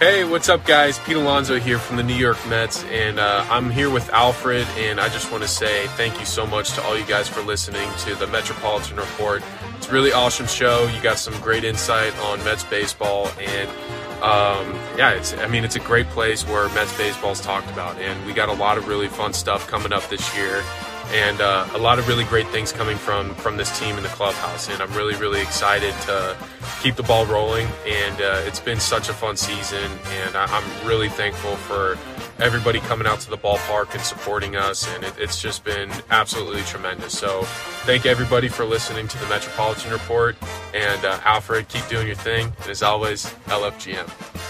Hey, what's up, guys? Pete Alonso here from the New York Mets, and uh, I'm here with Alfred. And I just want to say thank you so much to all you guys for listening to the Metropolitan Report. It's a really awesome show. You got some great insight on Mets baseball, and um, yeah, it's I mean it's a great place where Mets baseball is talked about, and we got a lot of really fun stuff coming up this year and uh, a lot of really great things coming from from this team in the clubhouse. And I'm really really excited to keep the ball rolling. And uh, it's been such a fun season, and I, am really thankful for everybody coming out to the ballpark and supporting us. And it, it's just been absolutely tremendous. So thank everybody for listening to the Metropolitan Report. And uh, Alfred, keep doing your thing. And as always, LFGM.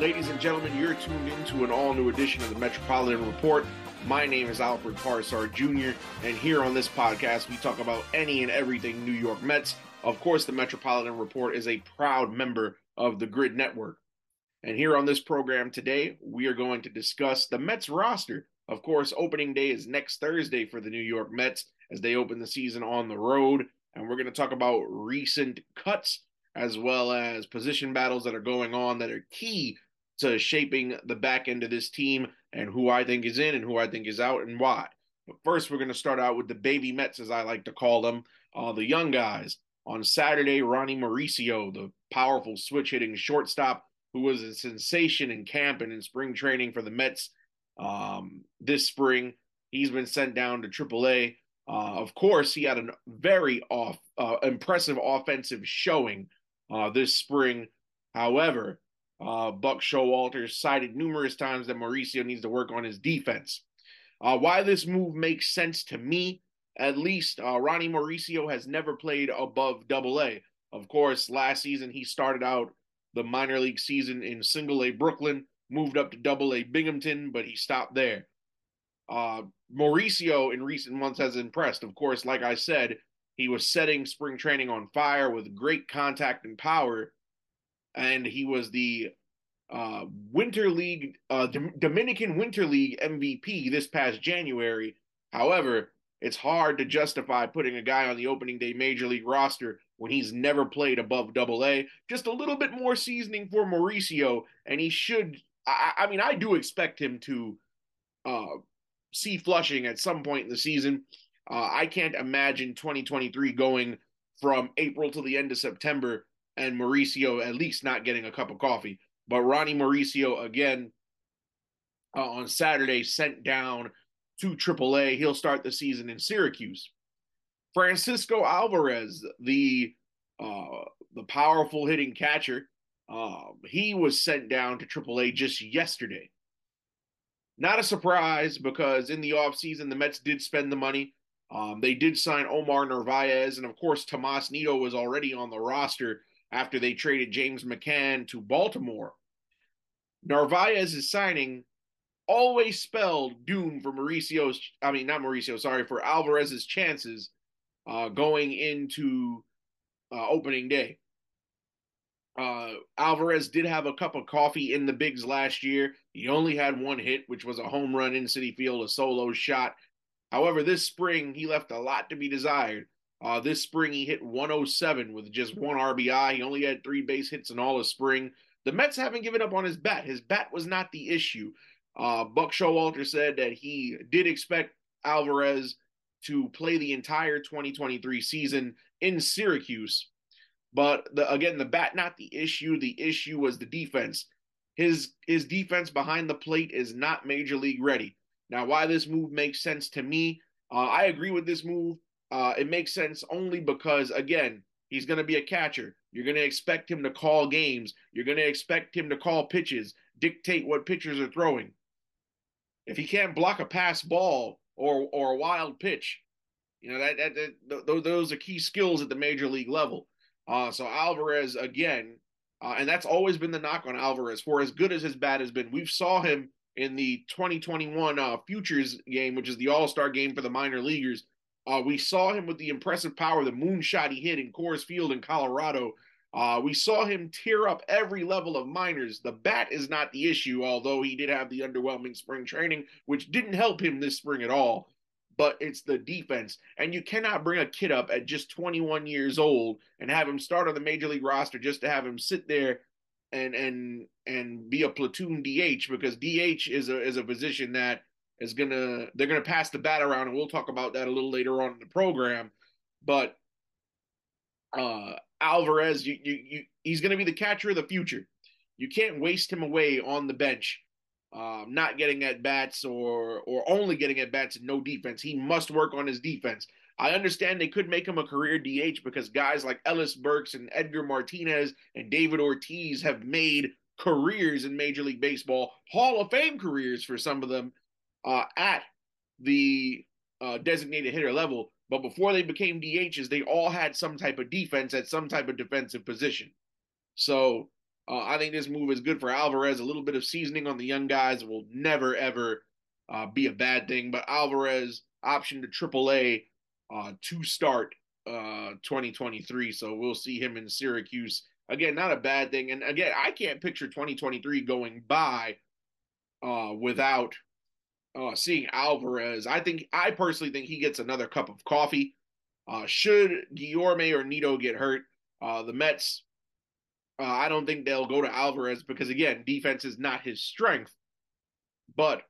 Ladies and gentlemen, you're tuned into an all new edition of the Metropolitan Report. My name is Alfred Parsar Jr., and here on this podcast, we talk about any and everything New York Mets. Of course, the Metropolitan Report is a proud member of the GRYD Network. And here on this program today, we are going to discuss the Mets roster. Of course, opening day is next Thursday for the New York Mets as they open the season on the road. And we're going to talk about recent cuts as well as position battles that are going on that are key to shaping the back end of this team and who I think is in and who I think is out and why. But first, we're going to start out with the baby Mets, as I like to call them, uh, the young guys. On Saturday, Ronnie Mauricio, the powerful switch hitting shortstop, who was a sensation in camp and in spring training for the Mets um, this spring, he's been sent down to AAA. Uh, of course, he had a very off, uh, impressive offensive showing uh, this spring. However, uh, Buck Showalter cited numerous times that Mauricio needs to work on his defense. Uh, why this move makes sense to me, at least, uh, Ronnie Mauricio has never played above Double A. Of course, last season he started out the minor league season in Single A Brooklyn, moved up to Double A Binghamton, but he stopped there. Uh, Mauricio in recent months has impressed. Of course, like I said, he was setting spring training on fire with great contact and power and he was the uh, Winter League, uh, Dominican Winter League MVP this past January. However, it's hard to justify putting a guy on the opening day major league roster when he's never played above double A. Just a little bit more seasoning for Mauricio, and he should. I, I mean, I do expect him to uh, see flushing at some point in the season. Uh, I can't imagine 2023 going from April to the end of September and Mauricio at least not getting a cup of coffee. But Ronnie Mauricio again uh, on Saturday sent down to AAA. He'll start the season in Syracuse. Francisco Alvarez, the uh, the powerful hitting catcher, uh, he was sent down to AAA just yesterday. Not a surprise because in the offseason, the Mets did spend the money. Um, they did sign Omar Narvaez, and of course, Tomas Nido was already on the roster after they traded James McCann to Baltimore. Narvaez's signing always spelled doom for Mauricio's, I mean, not Mauricio, sorry, for Alvarez's chances uh, going into uh, opening day. Uh, Alvarez did have a cup of coffee in the bigs last year. He only had one hit, which was a home run in Citi Field, a solo shot. However, this spring, he left a lot to be desired. Uh, this spring, he hit 107 with just one RBI. He only had three base hits in all of spring. The Mets haven't given up on his bat. His bat was not the issue. Uh, Buck Showalter said that he did expect Alvarez to play the entire 2023 season in Syracuse. But the, again, the bat not the issue. The issue was the defense. His his defense behind the plate is not major league ready. Now, why this move makes sense to me, uh, I agree with this move. Uh, it makes sense only because, again, he's going to be a catcher. You're going to expect him to call games. You're going to expect him to call pitches, dictate what pitchers are throwing. If he can't block a pass ball or or a wild pitch, you know that, that, that those, those are key skills at the major league level. Uh, so Alvarez again, uh, and that's always been the knock on Alvarez. For as good as his bat has been, we've saw him in the 2021 uh, Futures game, which is the All Star game for the minor leaguers. Uh, we saw him with the impressive power, the moonshot he hit in Coors Field in Colorado. Uh, we saw him tear up every level of minors. The bat is not the issue, although he did have the underwhelming spring training, which didn't help him this spring at all. But it's the defense. And you cannot bring a kid up at just 21 years old and have him start on the major league roster just to have him sit there and and and be a platoon DH because DH is a is a position that is gonna they're gonna pass the bat around and we'll talk about that a little later on in the program. But uh Alvarez, you you, you he's gonna be the catcher of the future. You can't waste him away on the bench, um, not getting at bats or or only getting at bats and no defense. He must work on his defense. I understand they could make him a career DH because guys like Ellis Burks and Edgar Martinez and David Ortiz have made careers in Major League Baseball, Hall of Fame careers for some of them uh, at the uh, designated hitter level. But before they became DHs, they all had some type of defense at some type of defensive position. So uh, I think this move is good for Alvarez. A little bit of seasoning on the young guys will never, ever uh, be a bad thing. But Alvarez option to AAA uh, to start uh, 2023. So we'll see him in Syracuse. Again, not a bad thing. And again, I can't picture 2023 going by uh, without uh, seeing Alvarez. I think, I personally think he gets another cup of coffee. Uh, should Guillorme or Nido get hurt, uh, the Mets, uh, I don't think they'll go to Alvarez because, again, defense is not his strength. But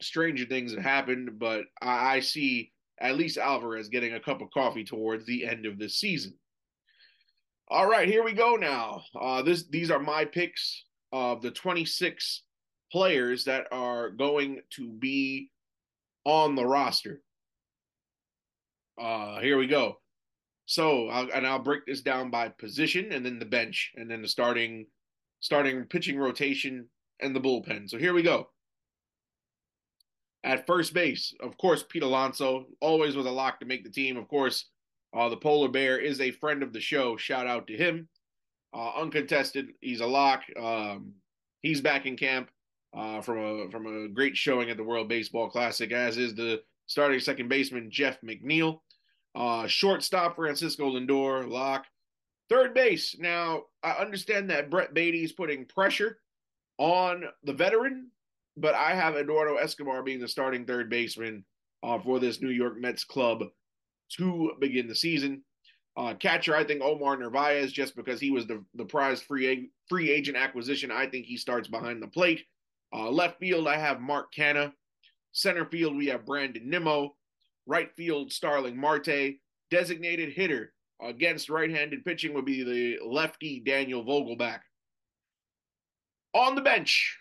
stranger things have happened. But I, I see at least Alvarez getting a cup of coffee towards the end of the season. All right, here we go now. Uh, this these are my picks of the 26 players that are going to be on the roster. Uh, here we go. So, I'll, and I'll break this down by position, and then the bench, and then the starting, starting pitching rotation, and the bullpen. So here we go. At first base, of course, Pete Alonso always was a lock to make the team. Of course, uh, the polar bear is a friend of the show. Shout out to him. Uh, uncontested, he's a lock. Um, he's back in camp uh, from a from a great showing at the World Baseball Classic, as is the starting second baseman Jeff McNeil. Uh, shortstop Francisco Lindor, lock. Third base. Now I understand that Brett Baty is putting pressure on the veteran but I have Eduardo Escobar being the starting third baseman uh, for this New York Mets club to begin the season. Uh, catcher, I think Omar Narvaez, just because he was the, the prized free, free agent acquisition. I think he starts behind the plate. Uh, left field, I have Mark Canha. Center field, we have Brandon Nimmo. Right field, Starling Marte. Designated hitter against right handed pitching would be the lefty Daniel Vogelbach. On the bench,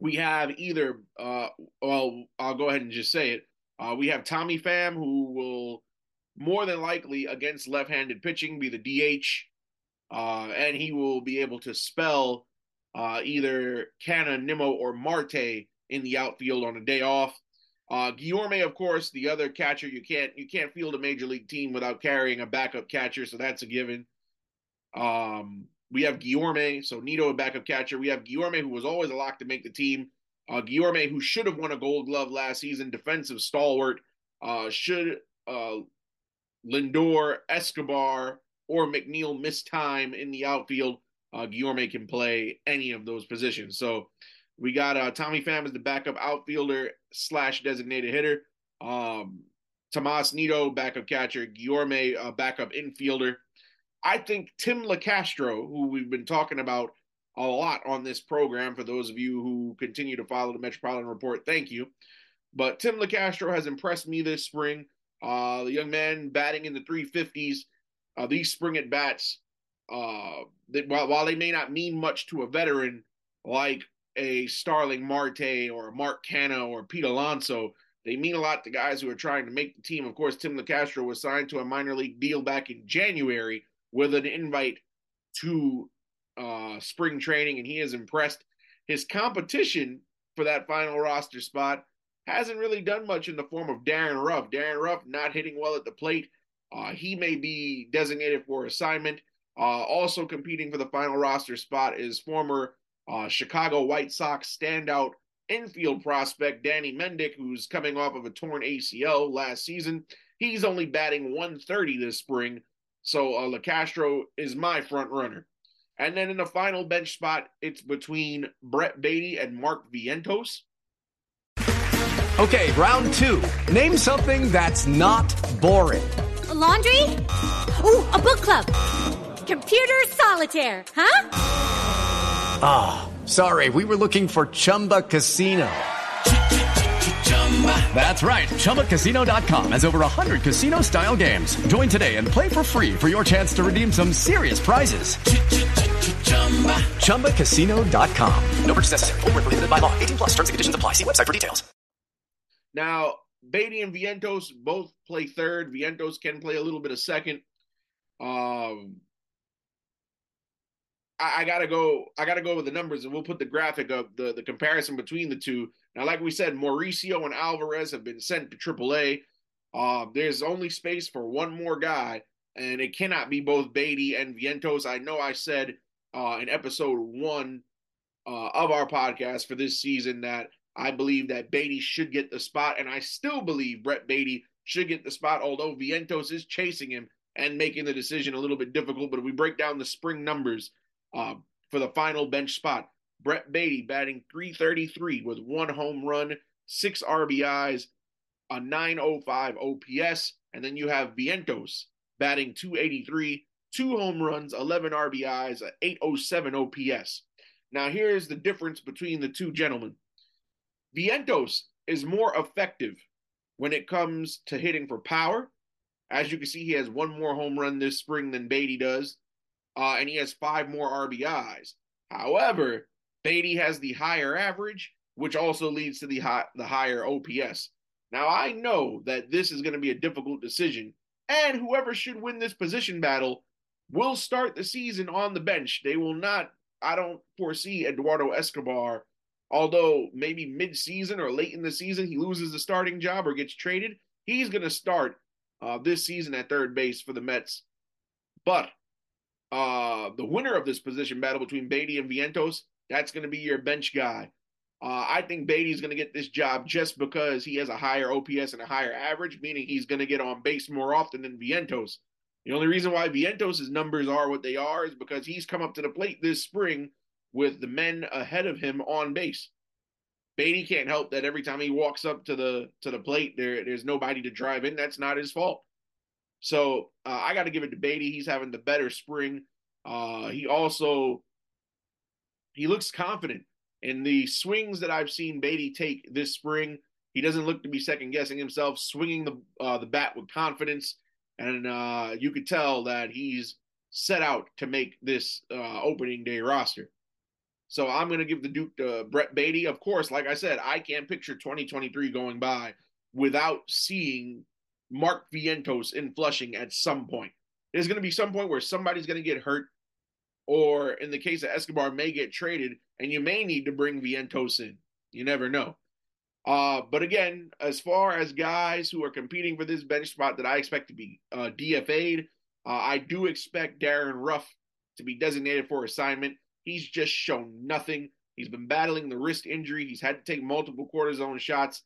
we have either uh well I'll go ahead and just say it. Uh, we have Tommy Pham who will more than likely against left-handed pitching be the DH, uh, and he will be able to spell uh, either Canha, Nimmo, or Marte in the outfield on a day off. Uh, Guillorme, of course, the other catcher. You can't you can't field a major league team without carrying a backup catcher, so that's a given. Um, we have Guillorme, so Nido a backup catcher. We have Guillorme, who was always a lock to make the team. Uh, Guillorme, who should have won a Gold Glove last season, defensive stalwart. Uh, should uh, Lindor, Escobar, or McNeil miss time in the outfield, uh, Guillorme can play any of those positions. So we got uh, Tommy Pham as the backup outfielder slash designated hitter. Um, Tomas Nido, backup catcher. Guillorme, uh, backup infielder. I think Tim Locastro, who we've been talking about a lot on this program, for those of you who continue to follow the Metropolitan Report, thank you. But Tim Locastro has impressed me this spring. Uh, the young man batting in the 350s. uh, these spring at bats, uh, that while, while they may not mean much to a veteran like a Starling Marte or a Mark Canha or Pete Alonso, they mean a lot to guys who are trying to make the team. Of course, Tim Locastro was signed to a minor league deal back in January with an invite to uh, spring training, and he has impressed. His competition for that final roster spot hasn't really done much in the form of Darin Ruf. Darin Ruf not hitting well at the plate. Uh, he may be designated for assignment. Uh, also competing for the final roster spot is former uh, Chicago White Sox standout infield prospect Danny Mendick, who's coming off of a torn ACL last season. He's only batting 130 this spring, so uh, Locastro is my front runner. And then in the final bench spot, it's between Brett Baty and Mark Vientos. Okay, round two. Name something that's not boring. A laundry? Ooh, a book club. Computer solitaire, huh? Ah, oh, sorry, we were looking for Chumba Casino. That's right. ChumbaCasino.com has over 100 casino style games. Join today and play for free for your chance to redeem some serious prizes. ChumbaCasino.com. No purchase necessary. Full prohibited by law. 18 plus terms and conditions apply. See website for details. Now, Baty and Vientos both play third. Vientos can play a little bit of second. Um, I, I, gotta go. I gotta go with the numbers, and we'll put the graphic of the the comparison between the two. Now, like we said, Mauricio and Alvarez have been sent to AAA. Uh, there's only space for one more guy, and it cannot be both Baty and Vientos. I know I said uh, in episode one uh, of our podcast for this season that I believe that Baty should get the spot, and I still believe Brett Baty should get the spot, although Vientos is chasing him and making the decision a little bit difficult. But if we break down the spring numbers uh, for the final bench spot, Brett Baty batting 333 with one home run, six RBIs, a 905 OPS. And then you have Vientos batting 283, two home runs, 11 RBIs, a 807 OPS. Now, here's the difference between the two gentlemen. Vientos is more effective when it comes to hitting for power. As you can see, he has one more home run this spring than Baty does, uh, and he has five more RBIs. However, Baty has the higher average, which also leads to the high, the higher OPS. Now I know that this is going to be a difficult decision, and whoever should win this position battle will start the season on the bench. They will not. I don't foresee Eduardo Escobar, although maybe mid-season or late in the season he loses the starting job or gets traded. He's going to start uh, this season at third base for the Mets. But uh, the winner of this position battle between Baty and Vientos that's going to be your bench guy. Uh, I think Baty's going to get this job just because he has a higher OPS and a higher average, meaning he's going to get on base more often than Vientos. The only reason why Vientos' numbers are what they are is because he's come up to the plate this spring with the men ahead of him on base. Baty can't help that every time he walks up to the to the plate, there there's nobody to drive in. That's not his fault. So uh, I got to give it to Baty. He's having the better spring. Uh, he also he looks confident in the swings that I've seen Baty take this spring. He doesn't look to be second guessing himself, swinging the uh, the bat with confidence, and uh, you could tell that he's set out to make this uh, opening day roster. So I'm going to give the Duke to Brett Baty. Of course, like I said, I can't picture 2023 going by without seeing Mark Vientos in Flushing at some point. There's going to be some point where somebody's going to get hurt or in the case of Escobar, may get traded, and you may need to bring Vientos in. You never know. Uh, but again, as far as guys who are competing for this bench spot that I expect to be uh, DFA'd, uh, I do expect Darin Ruf to be designated for assignment. He's just shown nothing. He's been battling the wrist injury. He's had to take multiple cortisone shots.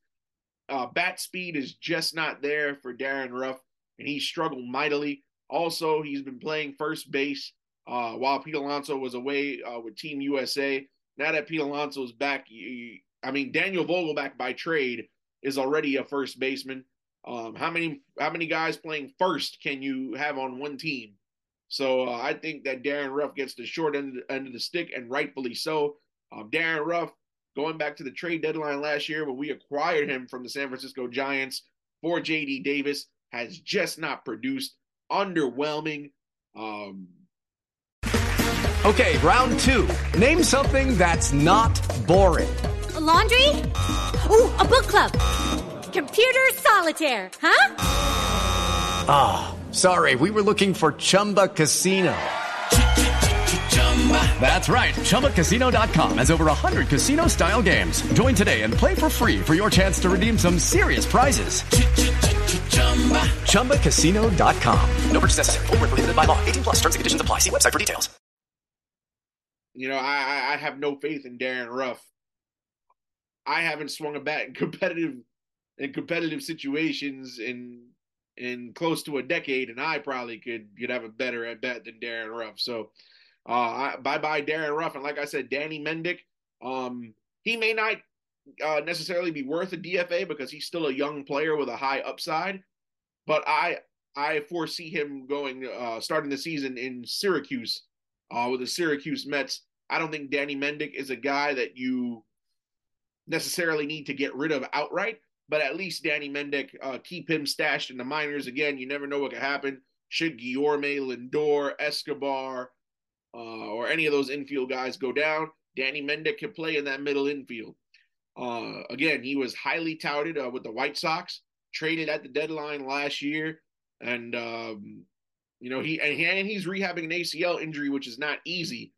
Uh, bat speed is just not there for Darin Ruf, and he struggled mightily. Also, he's been playing first base uh, while Pete Alonso was away uh, with Team USA. Now that Pete Alonso is back, I mean Daniel Vogelbach by trade is already a first baseman. Um, how many how many guys playing first can you have on one team? So uh, I think that Darin Ruf gets the short end, end of the stick, and rightfully so. Um, Darin Ruf, going back to the trade deadline last year when we acquired him from the San Francisco Giants for JD Davis, has just not produced. Underwhelming Um, Okay, round two. Name something that's not boring. A laundry? Ooh, a book club. Computer solitaire, huh? Ah, sorry, we were looking for Chumba Casino. That's right. ChumbaCasino.com has over 100 casino style games. Join today and play for free for your chance to redeem some serious prizes. ChumbaCasino.com. No purchase necessary. Full prohibited by law. 18 plus terms and conditions apply. See website for details. you know, I, I have no faith in Darin Ruf. I haven't swung a bat in competitive in competitive situations in in close to a decade, and I probably could could have a better at bat than Darin Ruf. So, uh, bye bye Darin Ruf, and like I said, Danny Mendick. Um, he may not uh, necessarily be worth a DFA because he's still a young player with a high upside, but I I foresee him going uh, starting the season in Syracuse uh, with the Syracuse Mets. I don't think Danny Mendick is a guy that you necessarily need to get rid of outright, but at least Danny Mendick, uh, keep him stashed in the minors. Again, you never know what could happen. Should Guillorme, Lindor, Escobar, uh, or any of those infield guys go down, Danny Mendick can play in that middle infield. Uh, again, he was highly touted uh, with the White Sox, traded at the deadline last year, and um, you know he and, he and he's rehabbing an ACL injury, which is not easy.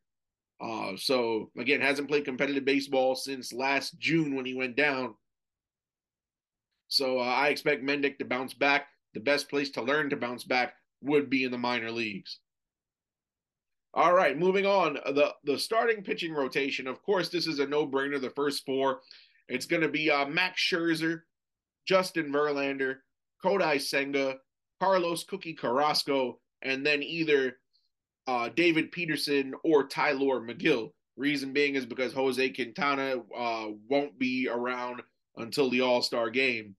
Uh, so again, hasn't played competitive baseball since last June when he went down. So uh, I expect Mendick to bounce back. The best place to learn to bounce back would be in the minor leagues. All right, moving on. The the starting pitching rotation. Of course, this is a no-brainer. The first four. It's going to be uh, Max Scherzer, Justin Verlander, Kodai Senga, Carlos Cookie Carrasco, and then either uh, David Peterson or Tylor Megill. Reason being is because Jose Quintana uh, won't be around until the All Star game.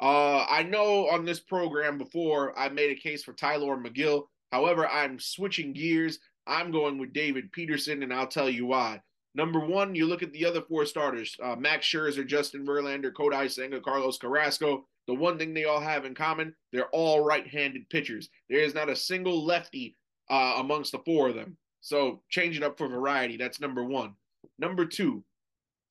Uh, I know on this program before I made a case for Tylor Megill. However, I'm switching gears. I'm going with David Peterson, and I'll tell you why. Number one, you look at the other four starters uh, Max Scherzer, Justin Verlander, Kodai Senga, Carlos Carrasco. The one thing they all have in common, they're all right handed pitchers. There is not a single lefty uh, amongst the four of them. So change it up for variety. That's number one. Number two,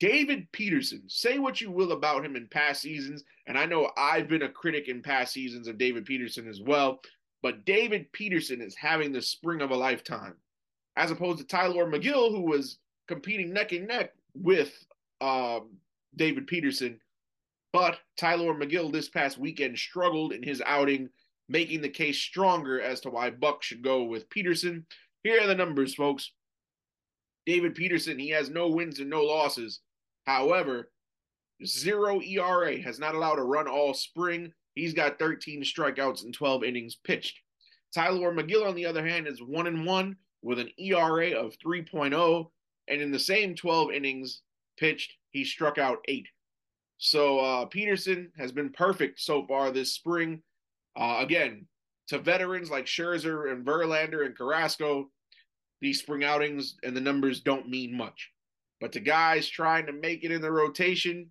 David Peterson. Say what you will about him in past seasons, and I know I've been a critic in past seasons of David Peterson as well, but David Peterson is having the spring of a lifetime, as opposed to Tylor Megill, who was competing neck and neck with um, David Peterson. But Tylor Megill this past weekend struggled in his outing, making the case stronger as to why Buck should go with Peterson. Here are the numbers, folks. David Peterson, he has no wins and no losses. However, zero ERA, has not allowed a run all spring. He's got 13 strikeouts and 12 innings pitched. Tylor Megill, on the other hand, is 1 and 1 with an ERA of 3.0. And in the same 12 innings pitched, he struck out eight. So uh, Peterson has been perfect so far this spring. Uh, again, to veterans like Scherzer and Verlander and Carrasco, these spring outings and the numbers don't mean much. But to guys trying to make it in the rotation,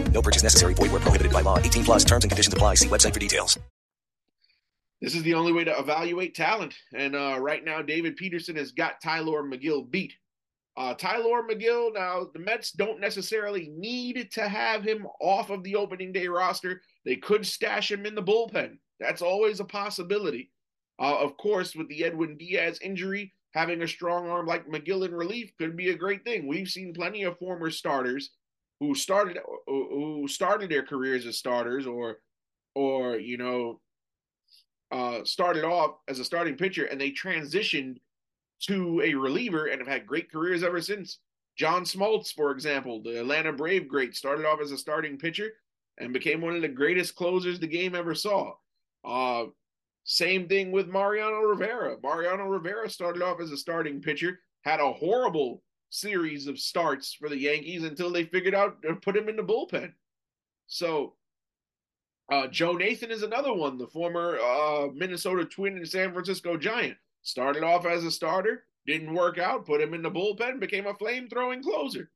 No purchase necessary. Void where prohibited by law. 18 plus terms and conditions apply. See website for details. this is the only way to evaluate talent. And uh, right now, David Peterson has got Tylor Megill beat. Uh, Tylor Megill, now the Mets don't necessarily need to have him off of the opening day roster. They could stash him in the bullpen. That's always a possibility. Uh, of course, with the Edwin Diaz injury, having a strong arm like Megill in relief could be a great thing. We've seen plenty of former starters who started who started their careers as starters or or you know uh, started off as a starting pitcher and they transitioned to a reliever and have had great careers ever since. John Smoltz, for example, the Atlanta Brave great, started off as a starting pitcher and became one of the greatest closers the game ever saw. Uh, same thing with Mariano Rivera. Mariano Rivera started off as a starting pitcher, had a horrible series of starts for the Yankees until they figured out to put him in the bullpen. So uh, Joe Nathan is another one, the former uh, Minnesota Twin and San Francisco Giant. Started off as a starter, didn't work out, put him in the bullpen, became a flame throwing closer.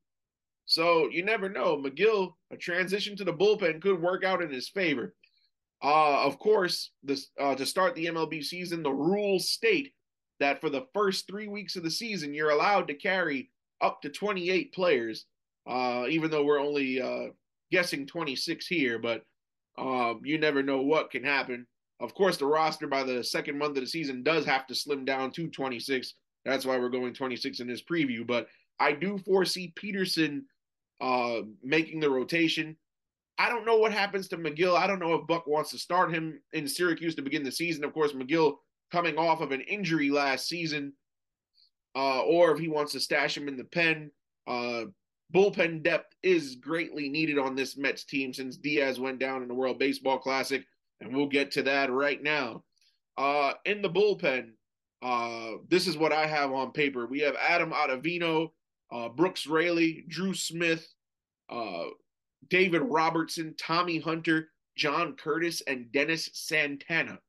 So you never know. Megill, a transition to the bullpen could work out in his favor. Uh, of course, this uh, to start the MLB season, the rules state that for the first three weeks of the season, you're allowed to carry up to 28 players. Uh, even though we're only uh, guessing 26 here, but um, you never know what can happen. Of course, the roster by the second month of the season does have to slim down to 26. That's why we're going 26 in this preview. But I do foresee Peterson uh, making the rotation. I don't know what happens to Megill. I don't know if Buck wants to start him in Syracuse to begin the season. Of course, Megill coming off of an injury last season, uh, or if he wants to stash him in the pen. Uh, bullpen depth is greatly needed on this Mets team since Diaz went down in the World Baseball Classic, and we'll get to that right now. Uh, in the bullpen, uh, this is what I have on paper. We have Adam Ottavino, uh, Brooks Raley, Drew Smith, uh, David Robertson, Tommy Hunter, John Curtiss, and Dennis Santana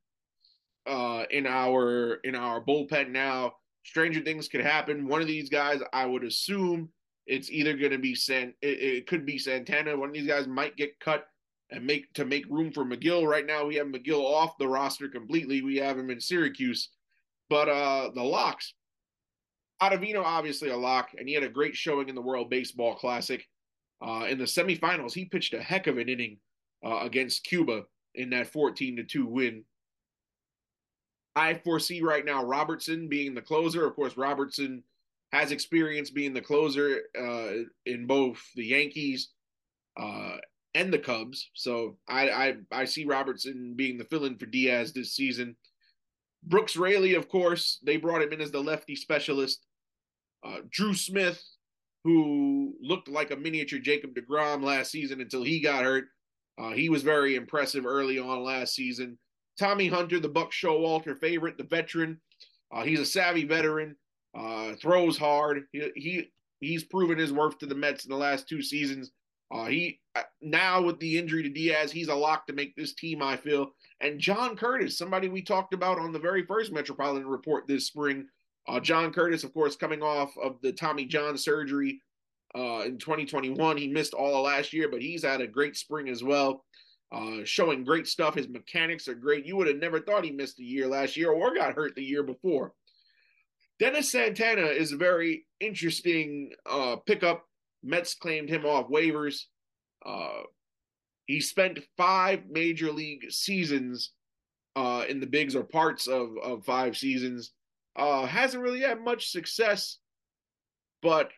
uh, in our in our bullpen now. Stranger things could happen. One of these guys, I would assume, it's either going to be San. It, it, could be Santana. One of these guys might get cut and make to make room for Megill. Right now, we have Megill off the roster completely. We have him in Syracuse, but uh the locks. Ottavino obviously a lock, and he had a great showing in the World Baseball Classic. Uh, in the semifinals, he pitched a heck of an inning uh, against Cuba in that 14 to 2 win. I foresee right now Robertson being the closer. Of course, Robertson has experience being the closer uh, in both the Yankees uh, and the Cubs. So I, I, I see Robertson being the fill-in for Diaz this season. Brooks Raley, of course, they brought him in as the lefty specialist. Uh, Drew Smith, who looked like a miniature Jacob DeGrom last season until he got hurt. Uh, he was very impressive early on last season. Tommy Hunter, the Buck Showalter favorite, the veteran. Uh, he's a savvy veteran uh, throws hard. He, he he's proven his worth to the Mets in the last two seasons. Uh, he uh, now with the injury to Diaz, he's a lock to make this team. I feel. And John Curtiss, somebody we talked about on the very first Metropolitan Report this spring. Uh, John Curtiss, of course, coming off of the Tommy John surgery uh, in 2021, he missed all of last year, but he's had a great spring as well. Uh, showing great stuff. His mechanics are great. You would have never thought he missed a year last year or got hurt the year before. Dennis Santana is a very interesting uh, pickup. Mets claimed him off waivers. Uh, he spent five major league seasons uh, in the bigs or parts of, of five seasons. Uh, hasn't really had much success, but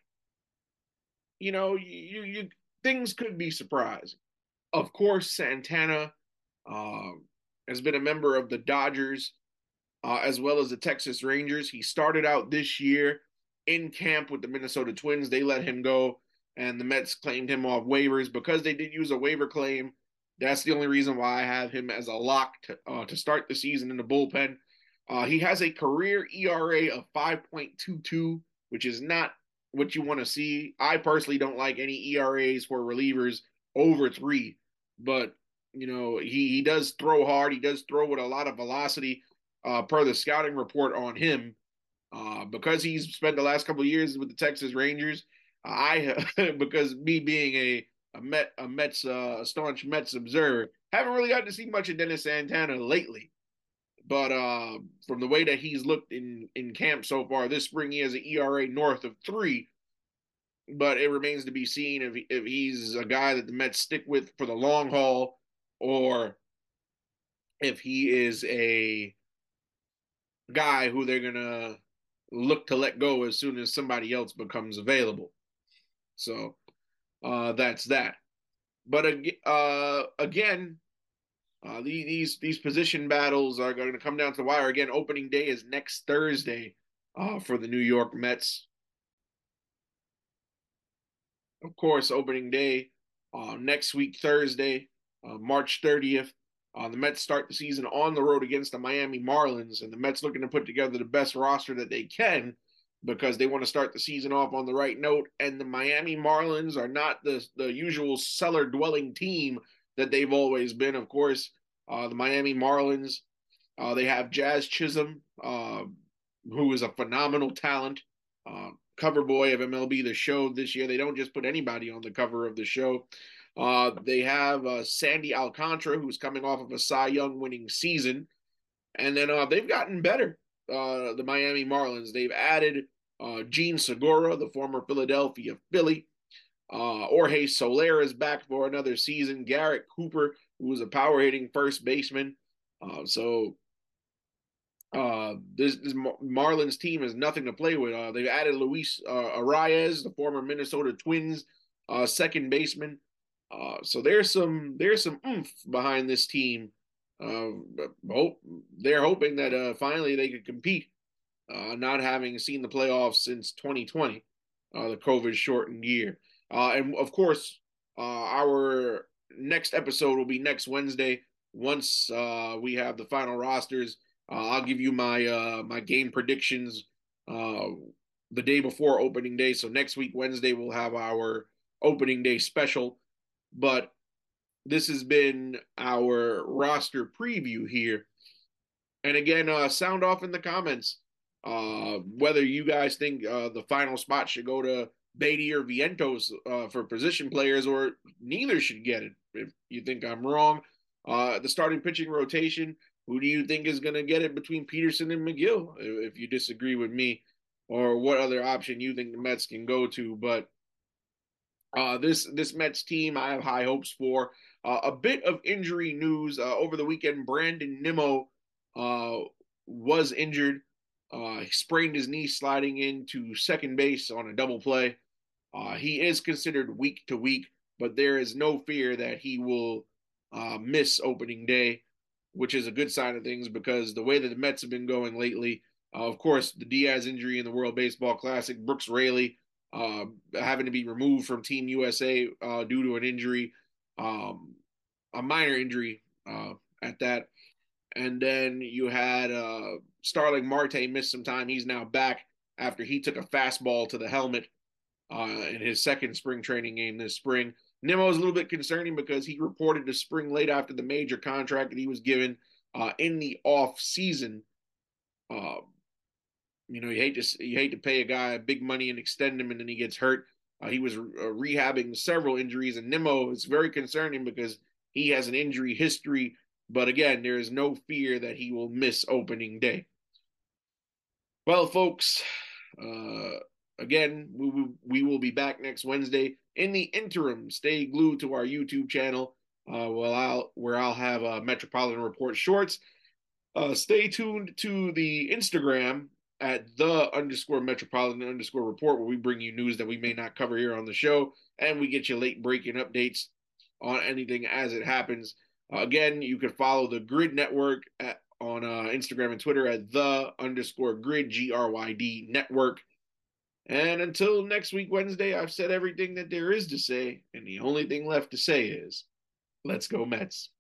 you know, you, you things could be surprising. Of course, Santana uh, has been a member of the Dodgers uh, as well as the Texas Rangers. He started out this year in camp with the Minnesota Twins. They let him go, and the Mets claimed him off waivers because they did use a waiver claim. That's the only reason why I have him as a lock to, uh, to start the season in the bullpen. Uh, he has a career ERA of 5.22, which is not what you want to see. I personally don't like any ERAs for relievers over three, but you know he he does throw hard. He does throw with a lot of velocity uh, per the scouting report on him, uh, because he's spent the last couple years with the Texas Rangers. I because me being a a Met a Mets uh, staunch Mets observer, haven't really gotten to see much of Dennis Santana lately. But uh, from the way that he's looked in in camp so far this spring, he has an ERA north of three. But it remains to be seen if if he's a guy that the Mets stick with for the long haul, or if he is a guy who they're gonna look to let go as soon as somebody else becomes available. So uh, that's that. But uh, again, uh, these these position battles are going to come down to the wire. Again, opening day is next Thursday uh, for the New York Mets. Of course, opening day uh, next week Thursday, uh, March 30th. Uh, the Mets start the season on the road against the Miami Marlins, and the Mets looking to put together the best roster that they can because they want to start the season off on the right note. And the Miami Marlins are not the the usual cellar dwelling team that they've always been. Of course, uh, the Miami Marlins uh, they have Jazz Chisholm, uh, who is a phenomenal talent, cover boy of MLB The Show this year. They don't just put anybody on the cover of the show. Uh, they have uh, Sandy Alcantara, who's coming off of a Cy Young winning season. And then they've gotten better uh, the Miami Marlins. They've added uh, Jean Segura, the former Philadelphia Philly. Uh, Jorge Soler is back for another season. Garrett Cooper, who was a power hitting first baseman. Uh, so uh, this, this, Marlins team has nothing to play with. Uh, they've added Luis uh, Arraez, the former Minnesota Twins uh, second baseman. Uh, so there's some there's some oomph behind this team uh, hope they're hoping that uh, finally they could compete, uh, not having seen the playoffs since 2020, uh, the COVID shortened year. Uh, and of course, uh, our next episode will be next Wednesday. Once uh, we have the final rosters, I'll give you my my game predictions the day before opening day. So next week Wednesday we'll have our opening day special. But this has been our roster preview here. And again, uh, sound off in the comments uh, whether you guys think uh, the final spot should go to Baty or Vientos uh, for position players, or neither should get it. If you think I'm wrong, uh, the starting pitching rotation, who do you think is going to get it between Peterson and Megill? If you disagree with me, or what other option you think the Mets can go to, but uh, this this Mets team, I have high hopes for. Uh, a bit of injury news uh, over the weekend. Brandon Nimmo uh, was injured. Uh, he sprained his knee sliding into second base on a double play. Uh, he is considered week to week, but there is no fear that he will miss opening day, which is a good sign of things because the way that the Mets have been going lately, of course, the Diaz injury in the World Baseball Classic, Brooks Raley having to be removed from Team USA due to an injury um, a minor injury uh, at that. And then you had uh, Starling Marte miss some time. He's now back after he took a fastball to the helmet uh, in his second spring training game this spring. Nimmo is a little bit concerning because he reported to spring late after the major contract that he was given uh, in the off season. Uh, you know, you hate to you hate to pay a guy big money and extend him, and then he gets hurt. Uh, he was uh, rehabbing several injuries, and Nimmo is very concerning because he has an injury history. But again, there is no fear that he will miss opening day. Well, folks, uh, again, we, we will be back next Wednesday. In the interim, stay glued to our YouTube channel, uh, I'll, where I'll have uh, Metropolitan Report shorts. Uh, stay tuned to the Instagram at the underscore metropolitan underscore report, where we bring you news that we may not cover here on the show, and we get you late breaking updates on anything as it happens. Uh, again, you can follow the GRYD Network at, on uh, Instagram and Twitter at the underscore Grid G R Y D Network. And until next week, Wednesday, I've said everything that there is to say, and the only thing left to say is, let's go Mets.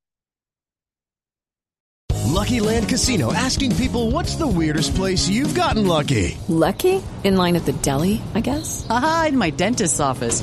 Lucky Land Casino asking people what's the weirdest place you've gotten lucky? Lucky? In line at the deli, I guess? Aha, in my dentist's office.